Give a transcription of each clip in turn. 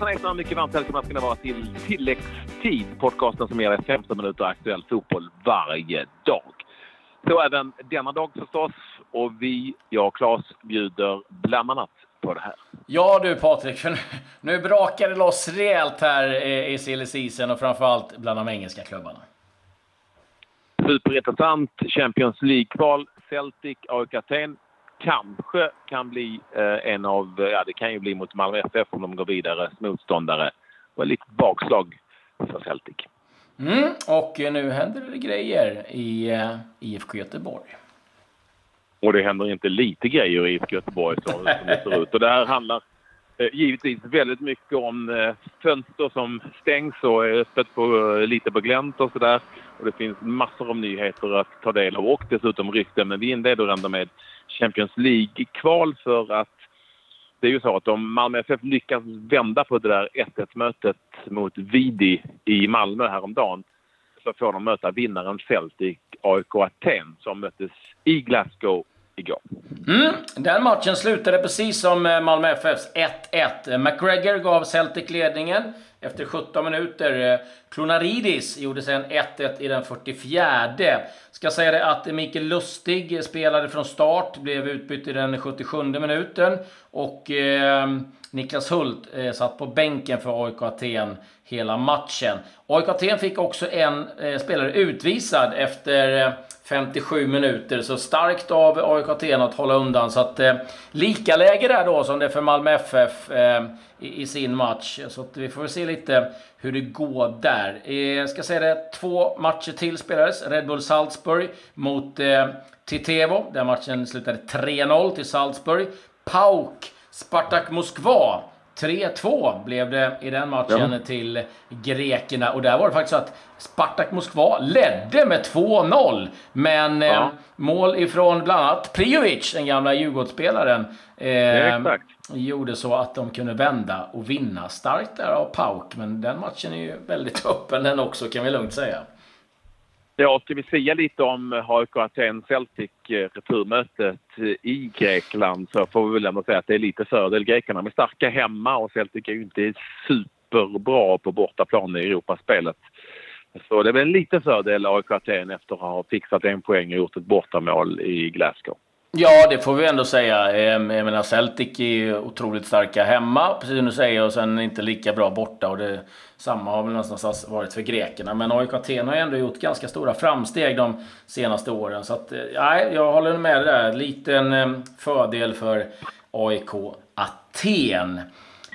Stefan Ekström, mycket varmt välkomna ska ni vara till Tilläggstid, podcasten som ger er 15 minuter aktuell fotboll varje dag. Så även denna dag förstås. Och vi, jag och Claes, bjuder bland annat på det här. Ja du Patrik, för nu, nu brakar det loss rejält här i silly season och framförallt bland de engelska klubbarna. Superintressant Champions League-kval. Celtic, AIK Aten kanske kan bli eh, en av, ja det kan ju bli mot Malmö FF om de går vidare, motståndare. Och ett litet bakslag för Celtic. Mm, och nu händer det grejer i uh, IFK Göteborg. Och det händer inte lite grejer i IFK Göteborg som, det ser ut. Och det här handlar eh, givetvis väldigt mycket om eh, fönster som stängs och är öppet på, eh, lite på glänt och sådär. Och det finns massor av nyheter att ta del av och dessutom rykten. Men vi inleder ändå med Champions League-kval för att det är ju så att om Malmö FF lyckas vända på det där 1-1-mötet mot Vidi i Malmö häromdagen så får de möta vinnaren Celtic AIK Aten som möttes i Glasgow igår. Mm, den matchen slutade precis som eh, Malmö FFs 1-1. McGregor gav Celtic ledningen efter 17 minuter. Eh, Klonaridis gjorde sen 1-1 i den 44. Ska säga det att Mikael Lustig spelade från start, blev utbytt i den 77 minuten. Och eh, Niklas Hult eh, satt på bänken för AIK Aten hela matchen. AIK Aten fick också en eh, spelare utvisad efter eh, 57 minuter. Så starkt av AIK Aten att hålla undan. Så att eh, lika läge där då som det är för Malmö FF eh, i, i, sin match. Så att vi får se lite hur det går där. Jag ska säga det, två matcher till spelades. Red Bull Salzburg mot eh, Titevo. Den matchen slutade 3-0 till Salzburg. Pauk Spartak Moskva 3-2 blev det i den matchen ja. till grekerna. Och där var det faktiskt så att Spartak Moskva ledde med 2-0. Men ja. eh, mål ifrån bland annat Prijovic, den gamla Djurgårdsspelaren, eh, gjorde så att de kunde vända och vinna. Starkt där av Pauk, men den matchen är ju väldigt öppen den också kan vi lugnt säga. Ja, ska vi säga lite om AIK-Aten-Celtic-returmötet i Grekland så får vi väl ändå säga att det är lite fördel. Grekerna är starka hemma och Celtic är ju inte superbra på bortaplan i Europaspelet. Så det är väl en liten fördel AIK Aten efter att ha fixat en poäng och gjort ett bortamål i Glasgow. Ja, det får vi ändå säga. Ehm, jag menar, Celtic är otroligt starka hemma, precis som du säger, och sen inte lika bra borta. Och det, samma har väl någonstans varit för grekerna. Men AIK Aten har ju ändå gjort ganska stora framsteg de senaste åren. Så att, eh, nej, jag håller med dig där. Liten ehm, fördel för AIK Aten.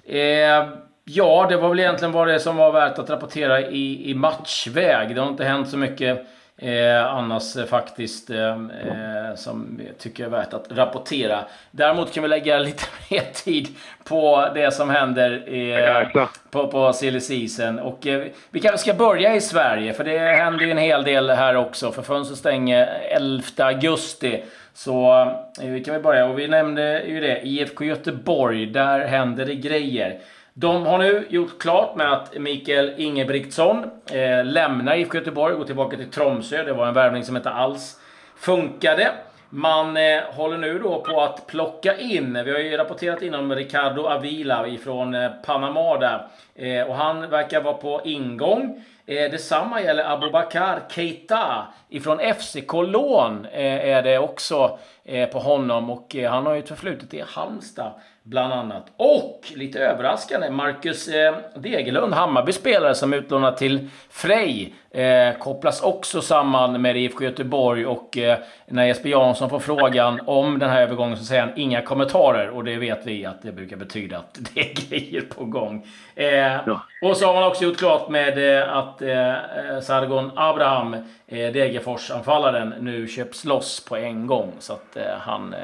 Eh, ja, det var väl egentligen vad det som var värt att rapportera i, i matchväg. Det har inte hänt så mycket Eh, annars eh, faktiskt eh, eh, som jag tycker är värt att rapportera. Däremot kan vi lägga lite mer tid på det som händer eh, på, på silly season. Och eh, vi kanske ska börja i Sverige, för det händer ju en hel del här också. För fönstret stänger 11 augusti. Så eh, vi kan väl börja. Och vi nämnde ju det, IFK Göteborg, där händer det grejer. De har nu gjort klart med att Mikael Ingebrigtsson eh, lämnar IFK Göteborg och går tillbaka till Tromsö. Det var en värvning som inte alls funkade. Man eh, håller nu då på att plocka in, vi har ju rapporterat inom Ricardo Avila ifrån eh, Panama där. Eh, och han verkar vara på ingång. Eh, detsamma gäller Abubakar Keita ifrån FCK Lån eh, är det också eh, på honom och eh, han har ju ett förflutet i Halmstad bland annat. Och lite överraskande, Marcus eh, Degerlund, Hammarby-spelare som utlånad till Frej, eh, kopplas också samman med IFK Göteborg. Och eh, när Jesper Jansson får frågan om den här övergången så säger han inga kommentarer. Och det vet vi att det brukar betyda att det är grejer på gång. Ja. Och så har man också gjort klart med eh, att eh, Sargon Abraham, eh, Degerfors-anfallaren, nu köps loss på en gång. Så att han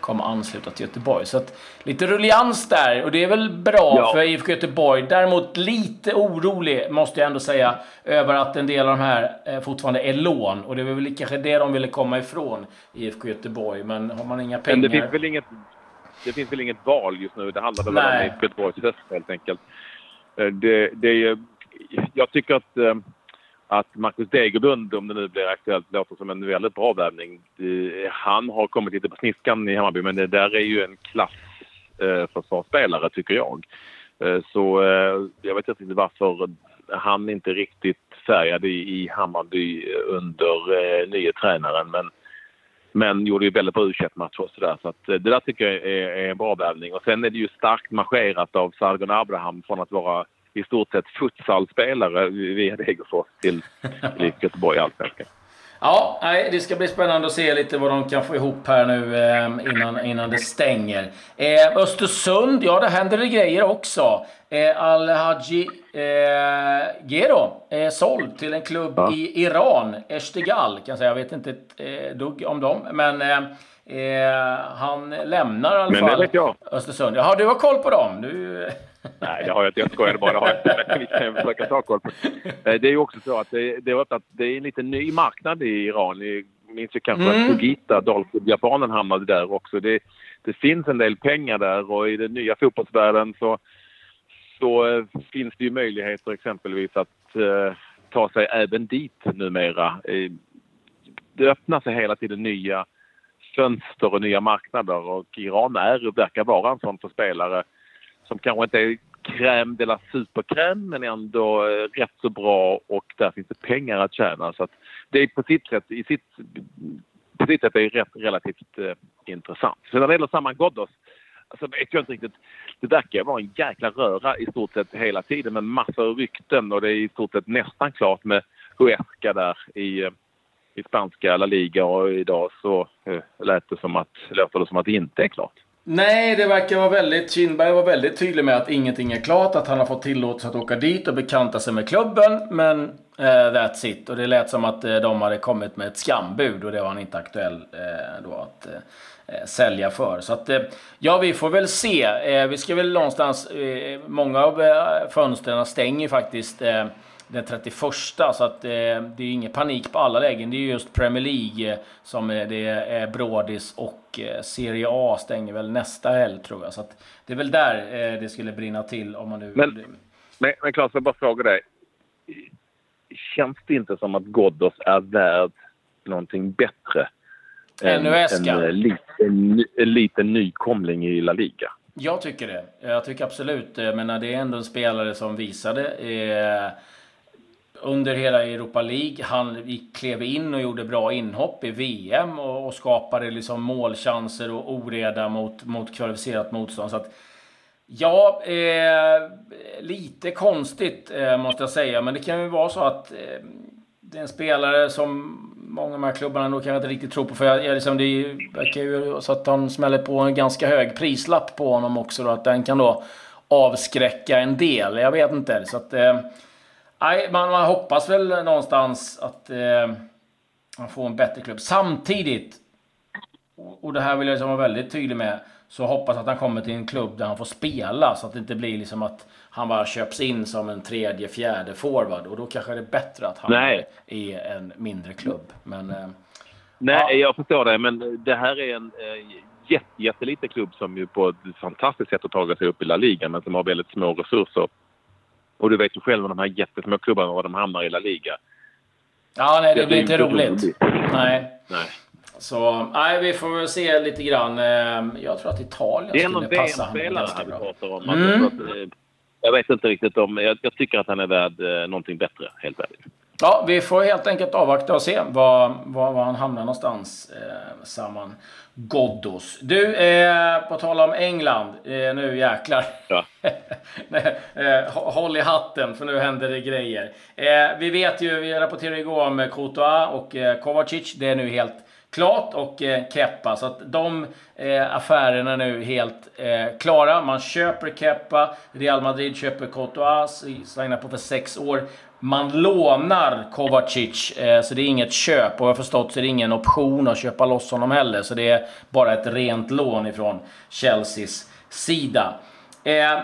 kommer ansluta till Göteborg. Så att lite rullians där och det är väl bra ja. för IFK Göteborg. Däremot lite orolig, måste jag ändå säga, över att en del av de här eh, fortfarande är lån. Och det var väl kanske det de ville komma ifrån, IFK Göteborg. Men har man inga pengar... Men det finns väl inget, det finns väl inget val just nu? Det handlar väl om IFK Göteborgs höst helt enkelt. Eh, det, det, jag tycker att eh, att Marcus Degerbund, om det nu blir aktuellt, låter som en väldigt bra värvning. Han har kommit lite på sniskan i Hammarby, men det där är ju en klass eh, försvarsspelare tycker jag. Eh, så eh, jag vet inte varför han inte riktigt färgade i, i Hammarby eh, under eh, nye tränaren. Men, men gjorde ju väldigt bra u matcher och sådär. Så att, eh, det där tycker jag är, är en bra värvning. Och sen är det ju starkt marscherat av Sargon Abraham från att vara i stort sett futsalspelare via Degerfors till Göteborg Allsvenskan. Ja, det ska bli spännande att se lite vad de kan få ihop här nu eh, innan, innan det stänger. Eh, Östersund, ja där händer det grejer också. Eh, Al-Haji eh, Gero är såld till en klubb ja. i Iran, Eshtigal kan jag säga. Jag vet inte ett eh, dugg om dem, men eh, eh, han lämnar i alla men fall det vet jag. Östersund. Jaha, du har koll på dem? Du... Nej, det har jag inte. Jag skojade bara. Vi kan försöka ta koll på eh, det. är ju också så att det, det, är, att det är en liten ny marknad i Iran. Ni minns ju kanske mm. att Sugita, japanen hamnade där också. Det, det finns en del pengar där och i den nya fotbollsvärlden så, så äh, finns det ju möjligheter exempelvis att äh, ta sig även dit numera. Det öppnar sig hela tiden nya fönster och nya marknader och Iran är, verkar vara en sån för spelare som kanske inte är crème de la supercrème men ändå eh, rätt så bra och där finns det pengar att tjäna. Så att det är på sitt sätt, i sitt, på sitt sätt är det rätt, relativt eh, intressant. Sen när det gäller Saman Ghoddos alltså vet jag inte riktigt. Det verkar vara en jäkla röra i stort sett hela tiden med massor av rykten och det är i stort sett nästan klart med Huesca där i, eh, i spanska La Liga och idag så eh, lät det som att, låter det som att det inte är klart. Nej, det verkar vara väldigt... Kindberg var väldigt tydlig med att ingenting är klart, att han har fått tillåtelse att åka dit och bekanta sig med klubben, men uh, that's it. Och det lät som att uh, de hade kommit med ett skambud och det var han inte aktuell uh, då att uh, sälja för. Så att, ja, vi får väl se. vi ska väl någonstans... många av fönstren stänger faktiskt den 31. Så att eh, det är ingen panik på alla lägen. Det är just Premier League eh, som är, det är brådis och eh, Serie A stänger väl nästa helg tror jag. Så att det är väl där eh, det skulle brinna till om man nu... Men, men, men Claes, jag bara fråga dig. Känns det inte som att Ghoddos är värd någonting bättre? Än en, en, eh, liten, en liten nykomling i La Liga? Jag tycker det. Jag tycker absolut det. Men det är ändå en spelare som visade eh, under hela Europa League. Han klev in och gjorde bra inhopp i VM och, och skapade liksom målchanser och oreda mot, mot kvalificerat motstånd. Så att, ja, eh, lite konstigt eh, måste jag säga. Men det kan ju vara så att eh, det är en spelare som många av de här klubbarna kan jag inte riktigt tror på. För jag, jag liksom, det verkar ju så att han smäller på en ganska hög prislapp på honom också. Då, att den kan då avskräcka en del. Jag vet inte. Så att, eh, Nej, man, man hoppas väl någonstans att eh, man får en bättre klubb. Samtidigt, och det här vill jag liksom vara väldigt tydlig med, så hoppas att han kommer till en klubb där han får spela så att det inte blir liksom att han bara köps in som en tredje, fjärde forward. Och då kanske det är bättre att han Nej. är en mindre klubb. Men, eh, Nej, ja. jag förstår det. Men det här är en eh, jätteliten klubb som ju på ett fantastiskt sätt har tagit sig upp i La Liga men som har väldigt små resurser och du vet ju själv de här jättesmå klubbarna var de hamnar i La Liga. Ja, nej, det, det blir inte roligt. roligt. Nej. nej. Så, nej, vi får väl se lite grann. Ehm, jag tror att Italien skulle passa honom ganska bra. Pratar om. Mm. Eh, jag vet inte riktigt om... Jag, jag, tycker att han är värd eh, någonting bättre, helt ärligt. Ja, vi får helt enkelt avvakta och se var, var, var han hamnar någonstans, eh, Saman Ghoddos. Du, eh, på tal om England. Eh, nu jäklar. Ja. eh, håll i hatten, för nu händer det grejer. Eh, vi vet ju, vi rapporterade igår om Courtois och eh, Kovacic. Det är nu helt klart och eh, Keppa. Så att de eh, affärerna är nu helt eh, klara. Man köper Keppa. Real Madrid köper Courtois, signar på för sex år. Man lånar Kovacic, eh, så det är inget köp. Och jag har förstått så är det ingen option att köpa loss honom heller. Så det är bara ett rent lån ifrån Chelseas sida. Eh,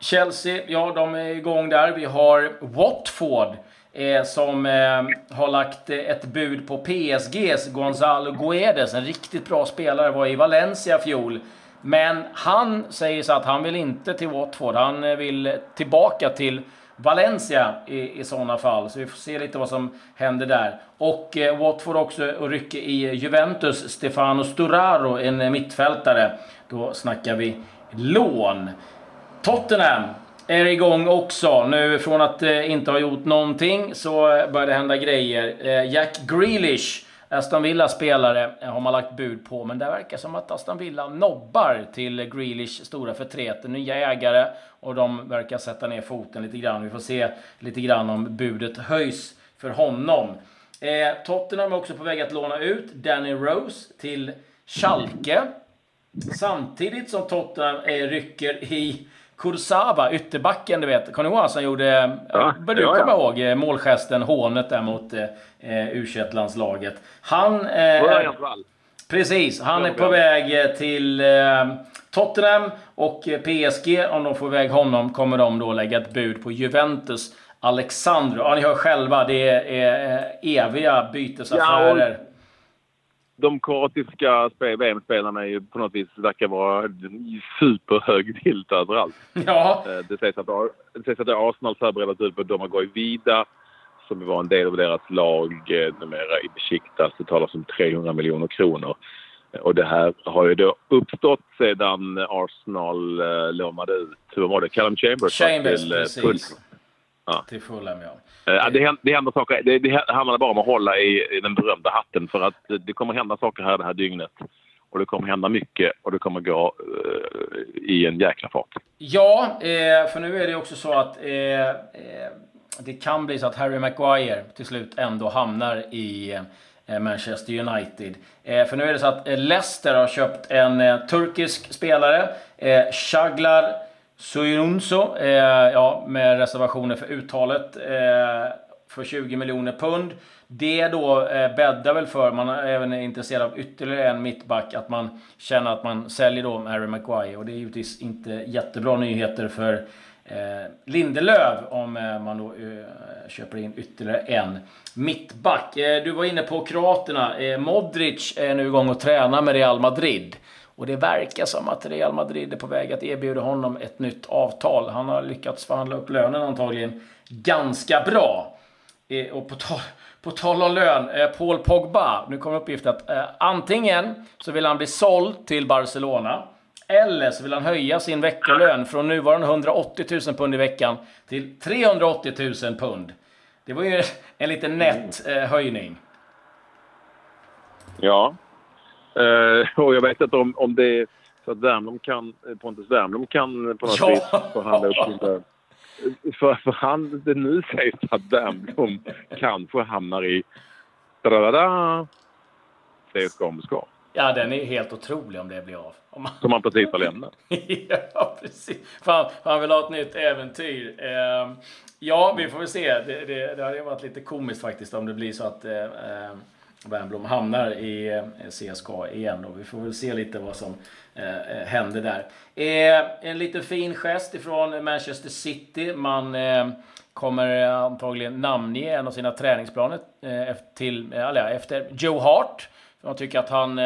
Chelsea, ja de är igång där. Vi har Watford eh, som eh, har lagt eh, ett bud på PSGs Gonzalo Guedes. En riktigt bra spelare, var i Valencia fjol. Men han säger så att han vill inte till Watford. Han eh, vill tillbaka till Valencia i, i sådana fall. Så vi får se lite vad som händer där. Och eh, Watford också och rycker i Juventus. Stefano Storaro, en mittfältare. Då snackar vi lån. Tottenham är igång också. Nu från att eh, inte ha gjort någonting så eh, börjar det hända grejer. Eh, Jack Grealish, Aston Villas spelare, eh, har man lagt bud på. Men det verkar som att Aston Villa nobbar till Grealish stora förtret. Nya ägare och de verkar sätta ner foten lite grann. Vi får se lite grann om budet höjs för honom. Eh, Tottenham är också på väg att låna ut Danny Rose till Schalke. Samtidigt som Tottenham eh, rycker i Kursawa, ytterbacken, du vet. Conny Johansson gjorde, ja, bör du ja, komma ihåg, eh, målgesten, hånet där mot eh, eh u landslaget Han... Eh, precis, han är på väg eh, till eh, Tottenham och PSG, om de får iväg honom, kommer de då lägga ett bud på Juventus. Alexandro. Ja, ni hör själva, det är eviga bytesaffärer. De kroatiska VM-spelarna är ju på något vis verkar vara superhög vilt överallt. Ja. Eh, det sägs att, det sägs att Arsenal förbereder sig på Domagoj Vida som var en del av deras lag eh, numera i Besiktas. Det talas om 300 miljoner kronor. Och det här har ju då uppstått sedan Arsenal eh, lånade ut, hur var det, Callum Chambers, Chambers precis. Ja. Till Fulham, ja. Uh, det, händer, det händer saker. Det, det handlar bara om att hålla i, i den berömda hatten för att det kommer hända saker här det här dygnet. Och det kommer hända mycket och det kommer gå uh, i en jäkla fart. Ja, eh, för nu är det också så att eh, eh, det kan bli så att Harry Maguire till slut ändå hamnar i eh, Manchester United. för nu är det så att Leicester har köpt en turkisk spelare, Shaglar Suyunso, eh, ja, med reservationer för uttalet, eh, för 20 miljoner pund. Det då eh, bäddar väl för, man är även intresserad av ytterligare en mittback, att man känner att man säljer då Harry Maguire. Och det är givetvis inte jättebra nyheter för eh, Lindelöf om eh, man då eh, köper in ytterligare en mittback. Eh, du var inne på kroaterna. Eh, Modric är nu igång och tränar med Real Madrid. Och det verkar som att Real Madrid är på väg att erbjuda honom ett nytt avtal. Han har lyckats förhandla upp lönen antagligen ganska bra. Eh, och på tal, på tal om lön, eh, Paul Pogba. Nu kommer uppgiften att eh, antingen så vill han bli såld till Barcelona. Eller så vill han höja sin veckolön från nuvarande 180 000 pund i veckan till 380 000 pund. Det var ju en liten nätt eh, höjning. Ja, Uh, och jag vet inte om, om det är så att Wernbloom kan, Pontus Wernbloom kan på något ja. vis förhandla upp sin. För, för han, det nu sägs att Wernbloom kanske hamnar i da CSKA Moskva. Ja, den är helt otrolig om det blir av. Om man... Som han precis har lämnat. ja, precis. För han, vill ha ett nytt äventyr. Eh, ja, vi får väl se. Det, det, det hade varit lite komiskt faktiskt om det blir så att eh, Wernbloom hamnar i eh, CSKA igen Då. vi får väl se lite vad som eh, eh händer där. Eh, en liten fin gest ifrån Manchester City. Man kommer antagligen namnge en av sina träningsplaner till, eller, efter Joe Hart. Man tycker att han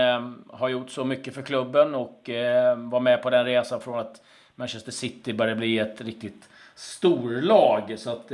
har gjort så mycket för klubben och var med på den resan från att Manchester City började bli ett riktigt storlag. Så att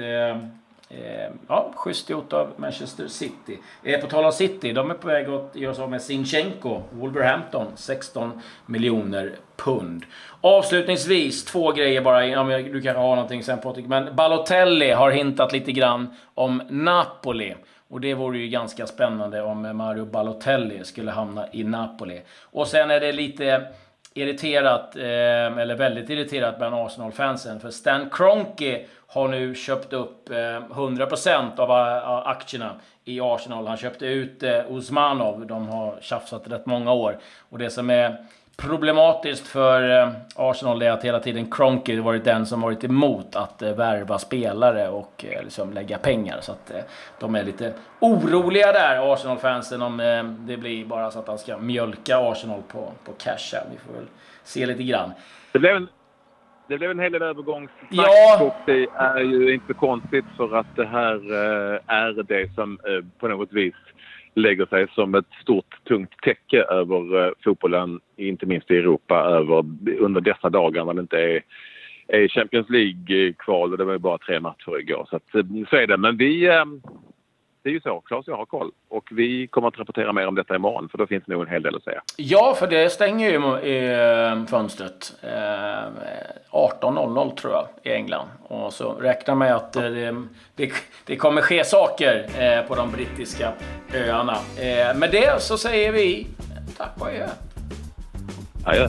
Eh, ja, schysst gjort av Manchester City. Eh, på tal om City, de är på väg att göra sig av med Sinchenko, Wolverhampton, 16 miljoner pund. Avslutningsvis, två grejer bara. Du kanske har någonting sen Patrik, men Balotelli har hintat lite grann om Napoli. Och det vore ju ganska spännande om Mario Balotelli skulle hamna i Napoli. Och sen är det lite irriterat, eh, eller väldigt irriterat bland Arsenal-fansen. För Stan Kroenke har nu köpt upp eh, 100% eh, av aktierna i Arsenal. Han köpte ut eh, Osmanov. De har tjafsat rätt många år. Och det som är problematiskt för Arsenal är att hela tiden Kroenke varit den som varit emot att värva spelare och liksom lägga pengar. Så att de är lite oroliga där, Arsenal-fansen, om det blir bara så att han ska mjölka Arsenal på, på cash. Vi får väl se lite grann. Det blev en det blev en hel del övergångssnack ja. och det är ju inte konstigt för att det här eh, är det som eh, på något vis lägger sig som ett stort tungt täcke över eh, fotbollen, inte minst i Europa, över, under dessa dagar när det inte är, är Champions League-kval och det var ju bara tre matcher igår. Så, att, eh, så är det. Men vi, eh, det är ju så. Claes och jag har koll. Och vi kommer att rapportera mer om detta imorgon, för då finns det nog en hel del att säga. Ja, för det stänger ju eh, fönstret. Eh, 18.00 tror jag, i England. Och så räknar med att eh, det, det, kommer ske saker eh, på de brittiska öarna. Eh, med det så säger vi tack och adjö. Adjö.